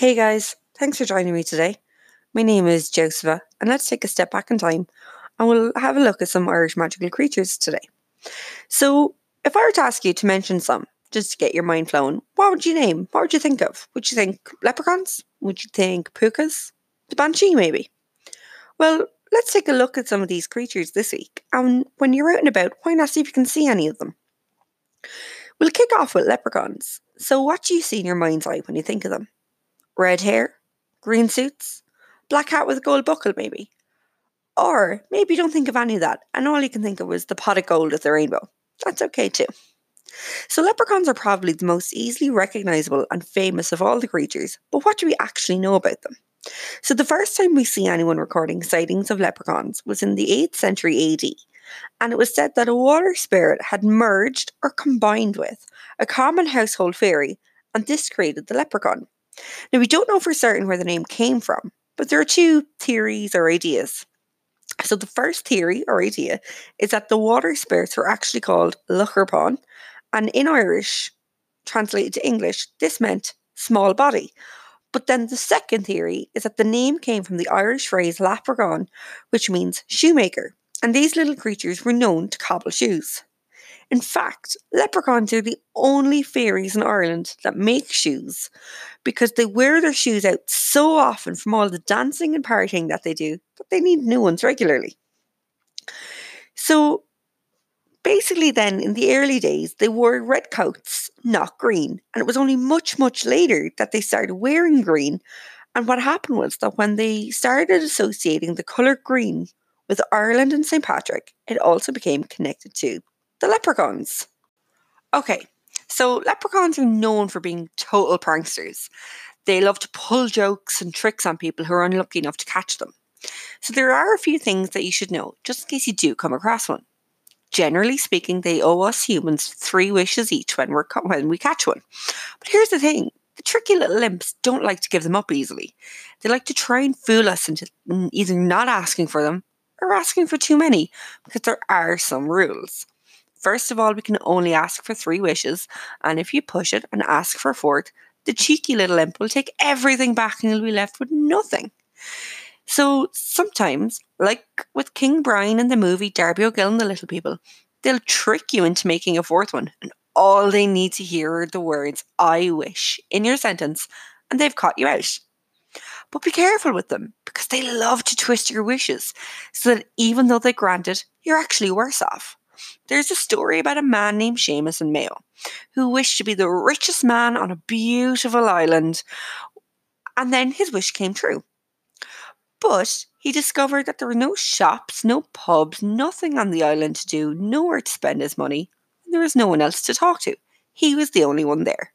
Hey guys, thanks for joining me today. My name is Josepha, and let's take a step back in time and we'll have a look at some Irish magical creatures today. So, if I were to ask you to mention some, just to get your mind flowing, what would you name? What would you think of? Would you think leprechauns? Would you think pukas? The banshee, maybe? Well, let's take a look at some of these creatures this week, and when you're out and about, why not see if you can see any of them? We'll kick off with leprechauns. So, what do you see in your mind's eye when you think of them? Red hair? Green suits? Black hat with a gold buckle, maybe? Or maybe you don't think of any of that, and all you can think of is the pot of gold with the rainbow. That's okay too. So, leprechauns are probably the most easily recognizable and famous of all the creatures, but what do we actually know about them? So, the first time we see anyone recording sightings of leprechauns was in the 8th century AD, and it was said that a water spirit had merged or combined with a common household fairy, and this created the leprechaun. Now, we don't know for certain where the name came from, but there are two theories or ideas. So, the first theory or idea is that the water spirits were actually called Luchrbhán, and in Irish, translated to English, this meant small body. But then the second theory is that the name came from the Irish phrase leprechaun, which means shoemaker, and these little creatures were known to cobble shoes. In fact, leprechauns are the only fairies in Ireland that make shoes because they wear their shoes out so often from all the dancing and partying that they do that they need new ones regularly. So basically, then in the early days, they wore red coats, not green. And it was only much, much later that they started wearing green. And what happened was that when they started associating the colour green with Ireland and St. Patrick, it also became connected to the leprechauns. Okay, so leprechauns are known for being total pranksters. They love to pull jokes and tricks on people who are unlucky enough to catch them. So there are a few things that you should know, just in case you do come across one. Generally speaking, they owe us humans three wishes each when, we're, when we catch one. But here's the thing the tricky little imps don't like to give them up easily. They like to try and fool us into either not asking for them or asking for too many, because there are some rules. First of all, we can only ask for three wishes, and if you push it and ask for a fourth, the cheeky little imp will take everything back and you'll be left with nothing. So sometimes, like with King Brian in the movie Darby O'Gill and the Little People, they'll trick you into making a fourth one, and all they need to hear are the words I wish in your sentence, and they've caught you out. But be careful with them because they love to twist your wishes so that even though they grant it, you're actually worse off. There's a story about a man named Seamus in Mayo who wished to be the richest man on a beautiful island, and then his wish came true. But he discovered that there were no shops, no pubs, nothing on the island to do, nowhere to spend his money, and there was no one else to talk to. He was the only one there.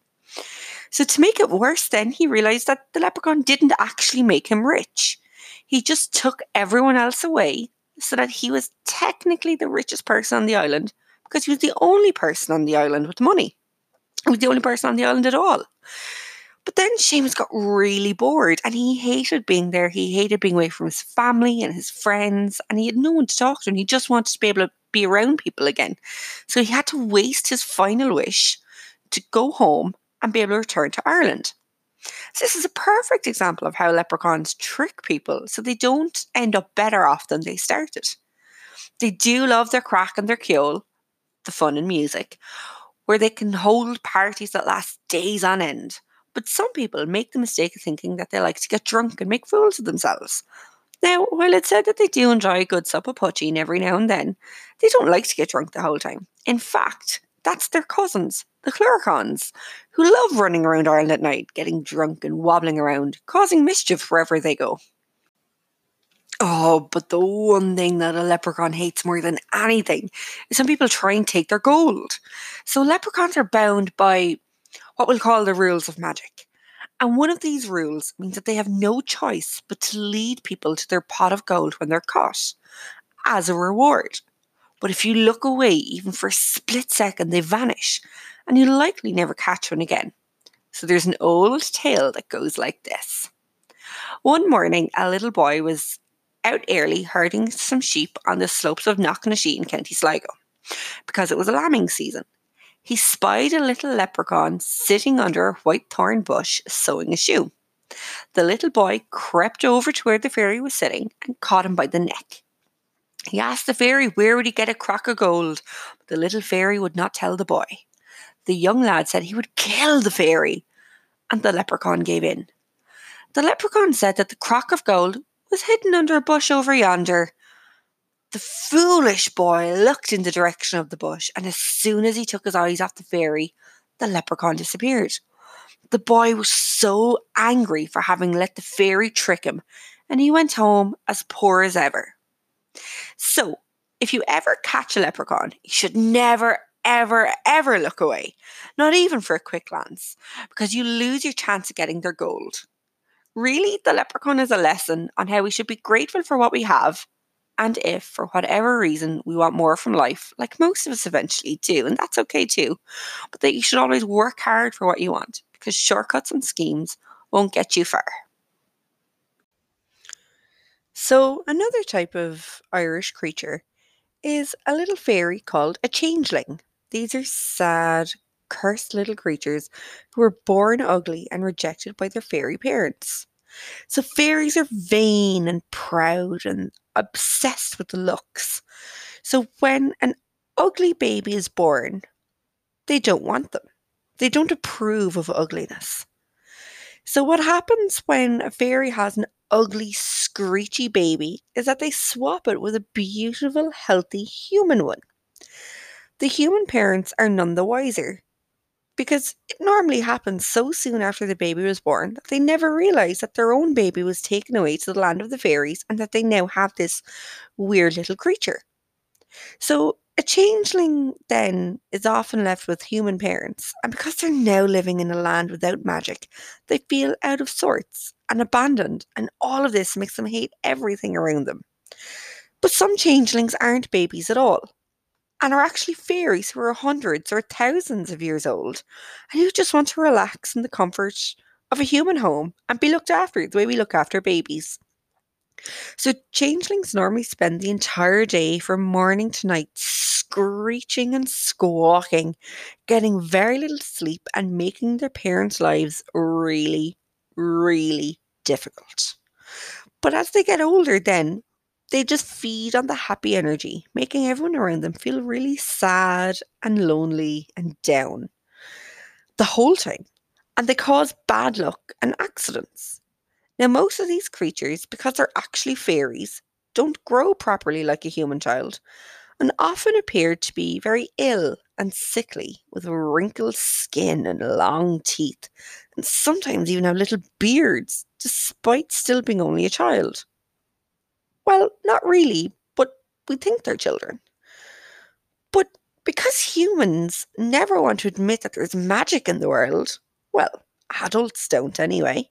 So, to make it worse, then he realised that the leprechaun didn't actually make him rich. He just took everyone else away so that he was technically the richest person on the island because he was the only person on the island with money. He was the only person on the island at all. But then Seamus got really bored and he hated being there. He hated being away from his family and his friends, and he had no one to talk to, and he just wanted to be able to be around people again. So he had to waste his final wish to go home and be able to return to Ireland. So this is a perfect example of how leprechauns trick people so they don't end up better off than they started. They do love their craic and their ceol, the fun and music, where they can hold parties that last days on end. But some people make the mistake of thinking that they like to get drunk and make fools of themselves. Now, while it's said that they do enjoy a good sup of poitín every now and then, they don't like to get drunk the whole time. In fact, that's their cousins, the Cluricauns, who love running around Ireland at night, getting drunk and wobbling around, causing mischief wherever they go. Oh, but the one thing that a leprechaun hates more than anything is when people try and take their gold. So leprechauns are bound by what we'll call the rules of magic. And one of these rules means that they have no choice but to lead people to their pot of gold when they're caught as a reward. But if you look away even for a split second, they vanish, and you'll likely never catch one again. So there's an old tale that goes like this. One morning, a little boy was out early herding some sheep on the slopes of Knocknashee in County Sligo because it was a lambing season. He spied a little leprechaun sitting under a white thorn bush sewing a shoe. The little boy crept over to where the fairy was sitting and caught him by the neck. He asked the fairy where would he get a crock of gold, but the little fairy would not tell the boy. The young lad said he would kill the fairy, and the leprechaun gave in. The leprechaun said that the crock of gold was hidden under a bush over yonder. The foolish boy looked in the direction of the bush, and as soon as he took his eyes off the fairy, the leprechaun disappeared. The boy was so angry for having let the fairy trick him, and he went home as poor as ever. So, if you ever catch a leprechaun, you should never, ever, ever look away, not even for a quick glance, because you lose your chance of getting their gold. Really, the leprechaun is a lesson on how we should be grateful for what we have, and if, for whatever reason, we want more from life, like most of us eventually do, and that's okay too, but that you should always work hard for what you want, because shortcuts and schemes won't get you far. So, another type of Irish creature is a little fairy called a changeling. These are sad, cursed little creatures who were born ugly and rejected by their fairy parents. So, fairies are vain and proud and obsessed with the looks. So, when an ugly baby is born, they don't want them. They don't approve of ugliness. So, what happens when a fairy has an ugly, screechy baby is that they swap it with a beautiful, healthy human one. The human parents are none the wiser because it normally happens so soon after the baby was born that they never realize that their own baby was taken away to the land of the fairies and that they now have this weird little creature. So a changeling then is often left with human parents, and because they're now living in a land without magic, they feel out of sorts and abandoned, and all of this makes them hate everything around them. But some changelings aren't babies at all, and are actually fairies who are hundreds or thousands of years old, and who just want to relax in the comfort of a human home and be looked after the way we look after babies. So changelings normally spend the entire day from morning to night screeching and squawking, getting very little sleep and making their parents' lives really, really difficult. But as they get older, then they just feed on the happy energy, making everyone around them feel really sad and lonely and down the whole time. And they cause bad luck and accidents. Now, most of these creatures, because they're actually fairies, don't grow properly like a human child and often appear to be very ill and sickly with wrinkled skin and long teeth, and sometimes even have little beards, despite still being only a child. Well, not really, but we think they're children. But because humans never want to admit that there's magic in the world, well, adults don't anyway,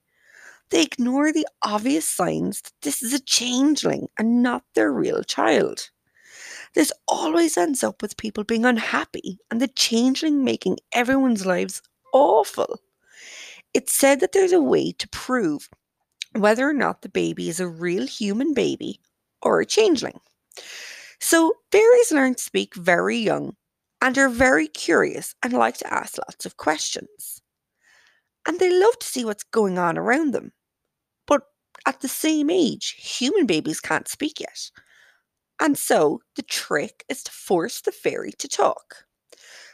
they ignore the obvious signs that this is a changeling and not their real child. This always ends up with people being unhappy and the changeling making everyone's lives awful. It's said that there's a way to prove whether or not the baby is a real human baby or a changeling. So, fairies learn to speak very young and are very curious and like to ask lots of questions. And they love to see what's going on around them. But at the same age, human babies can't speak yet. And so the trick is to force the fairy to talk.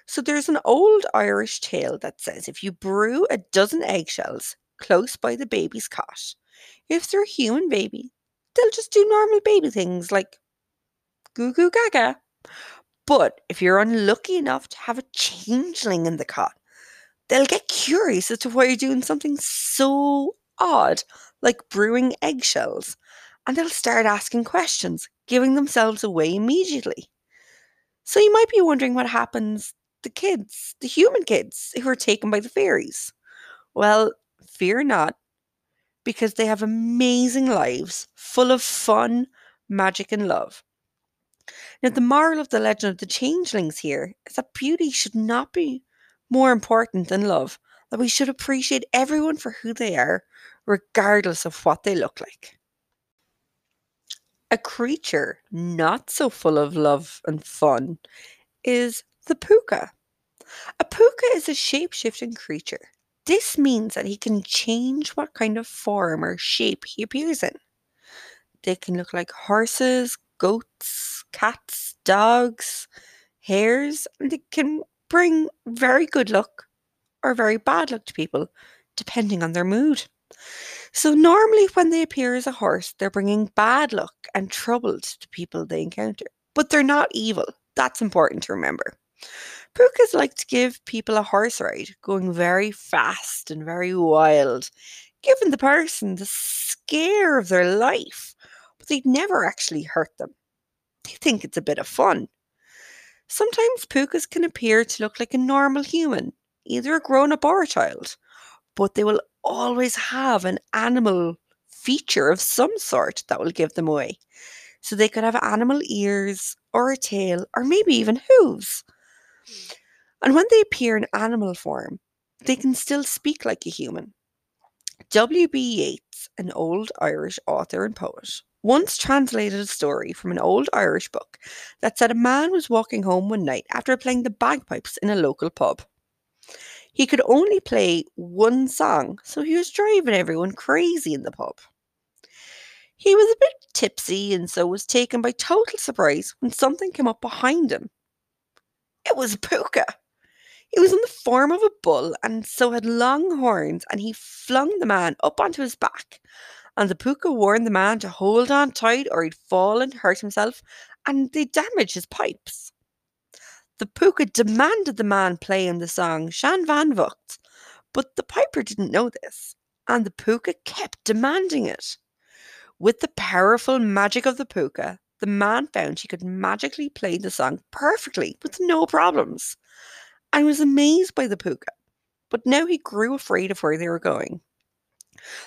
So there's an old Irish tale that says if you brew a dozen eggshells close by the baby's cot, if they're a human baby, they'll just do normal baby things like goo goo gaga. But if you're unlucky enough to have a changeling in the cot, they'll get curious as to why you're doing something so odd, like brewing eggshells, and they'll start asking questions, giving themselves away immediately. So you might be wondering what happens the kids, the human kids who are taken by the fairies. Well, fear not, because they have amazing lives full of fun, magic, and love. Now, the moral of the legend of the changelings here is that beauty should not be more important than love, that we should appreciate everyone for who they are, regardless of what they look like. A creature not so full of love and fun is the puka. A puka is a shape shifting creature. This means that he can change what kind of form or shape he appears in. They can look like horses, goats, cats, dogs, hares, and they can bring very good luck or very bad luck to people, depending on their mood. So, normally, when they appear as a horse, they're bringing bad luck and trouble to people they encounter, but they're not evil. That's important to remember. Pookas like to give people a horse ride, going very fast and very wild, giving the person the scare of their life, but they'd never actually hurt them. They think it's a bit of fun. Sometimes Pookas can appear to look like a normal human, either a grown up or a child, but they will always have an animal feature of some sort that will give them away. So they could have animal ears or a tail or maybe even hooves. And when they appear in animal form, they can still speak like a human. W.B. Yeats, an old Irish author and poet, once translated a story from an old Irish book that said a man was walking home one night after playing the bagpipes in a local pub. He could only play one song, so he was driving everyone crazy in the pub. He was a bit tipsy and so was taken by total surprise when something came up behind him. It was a Pooka. He was in the form of a bull and so had long horns, and he flung the man up onto his back and the Pooka warned the man to hold on tight or he'd fall and hurt himself, and they'd damage his pipes. The Pooka demanded the man play him the song Shan Van Vocht, but the piper didn't know this, and the Pooka kept demanding it. With the powerful magic of the Pooka, the man found he could magically play the song perfectly with no problems, and was amazed by the Pooka. But now he grew afraid of where they were going.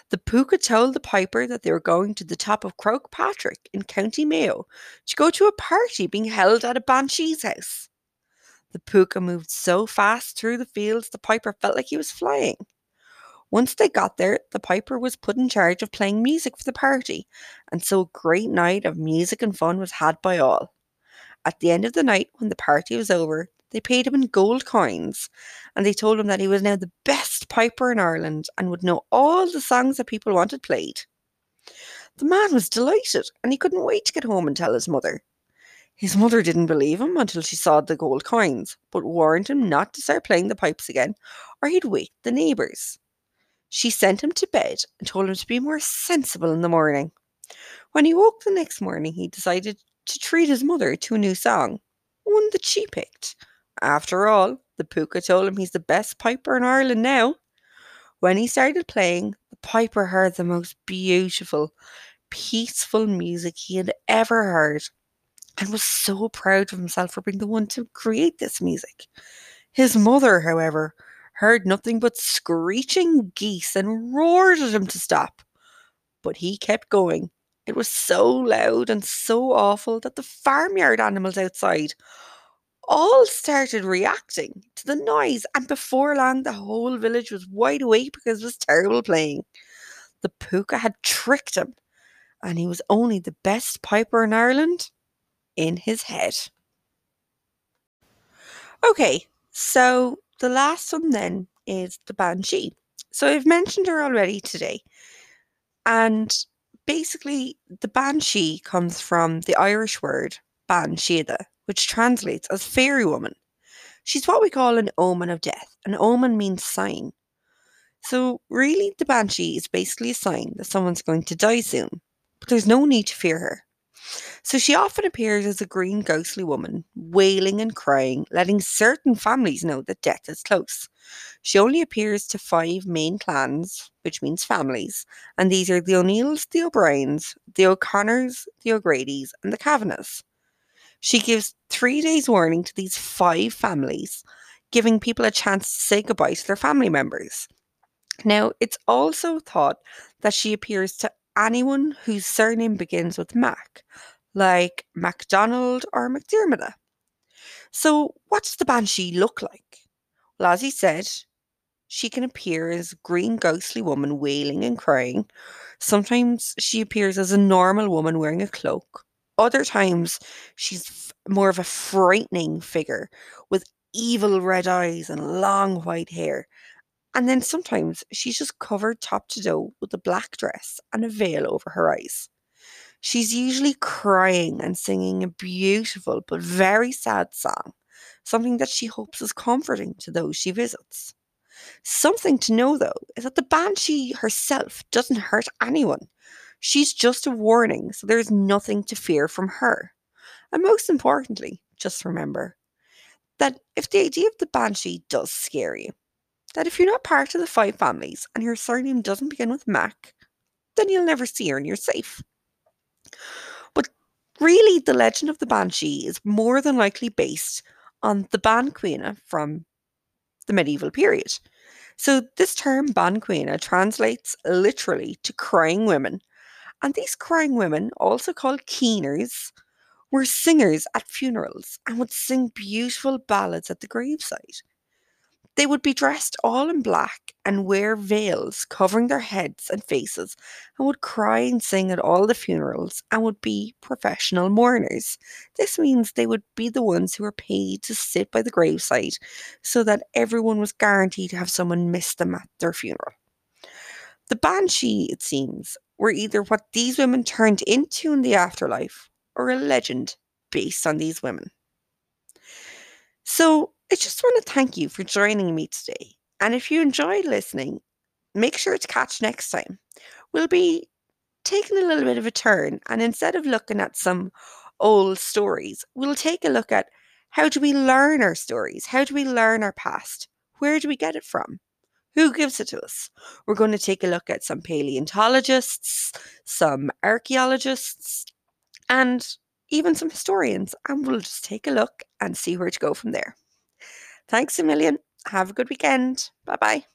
The Pooka told the piper that they were going to the top of Croagh in County Mayo to go to a party being held at a banshee's house. The Pooka moved so fast through the fields the piper felt like he was flying. Once they got there, the piper was put in charge of playing music for the party, and so a great night of music and fun was had by all. At the end of the night, when the party was over, they paid him in gold coins, and they told him that he was now the best piper in Ireland and would know all the songs that people wanted played. The man was delighted, and he couldn't wait to get home and tell his mother. His mother didn't believe him until she saw the gold coins, but warned him not to start playing the pipes again, or he'd wake the neighbours. She sent him to bed and told him to be more sensible in the morning. When he woke the next morning, he decided to treat his mother to a new song, one that she picked. After all, the Pooka told him he's the best piper in Ireland now. When he started playing, the piper heard the most beautiful, peaceful music he had ever heard and was so proud of himself for being the one to create this music. His mother, however, heard nothing but screeching geese and roared at him to stop. But he kept going. It was so loud and so awful that the farmyard animals outside all started reacting to the noise, and before long, the whole village was wide awake because it was terrible playing. The Pooka had tricked him, and he was only the best piper in Ireland in his head. Okay, so the last one then is the Banshee. So I've mentioned her already today, and basically, the Banshee comes from the Irish word bean sídhe, which translates as fairy woman. She's what we call an omen of death. An omen means sign. So, really, the banshee is basically a sign that someone's going to die soon, but there's no need to fear her. So, she often appears as a green ghostly woman, wailing and crying, letting certain families know that death is close. She only appears to five main clans, which means families, and these are the O'Neills, the O'Briens, the O'Connors, the O'Grady's, and the Kavanaghs. She gives three days' warning to these five families, giving people a chance to say goodbye to their family members. Now, it's also thought that she appears to anyone whose surname begins with Mac, like MacDonald or McDermott. So, what does the banshee look like? Well, as he said, she can appear as a green ghostly woman wailing and crying. Sometimes she appears as a normal woman wearing a cloak. Other times, she's more of a frightening figure with evil red eyes and long white hair. And then sometimes she's just covered top to toe with a black dress and a veil over her eyes. She's usually crying and singing a beautiful but very sad song, something that she hopes is comforting to those she visits. Something to know though is that the banshee herself doesn't hurt anyone. She's just a warning, so there's nothing to fear from her. And most importantly, just remember that if the idea of the banshee does scare you, that if you're not part of the five families and your surname doesn't begin with Mac, then you'll never see her and you're safe. But really, the legend of the banshee is more than likely based on the Ban Cuine from the medieval period. So, this term Ban Cuine translates literally to crying women. And these crying women, also called keeners, were singers at funerals and would sing beautiful ballads at the graveside. They would be dressed all in black and wear veils covering their heads and faces and would cry and sing at all the funerals and would be professional mourners. This means they would be the ones who were paid to sit by the graveside so that everyone was guaranteed to have someone miss them at their funeral. The banshee, it seems, were either what these women turned into in the afterlife or a legend based on these women. So, I just want to thank you for joining me today. And if you enjoyed listening, make sure to catch next time. We'll be taking a little bit of a turn, and instead of looking at some old stories, we'll take a look at how do we learn our stories? How do we learn our past? Where do we get it from? Who gives it to us? We're going to take a look at some paleontologists, some archaeologists, and even some historians, and we'll just take a look and see where to go from there. Thanks a million. Have a good weekend. Bye bye.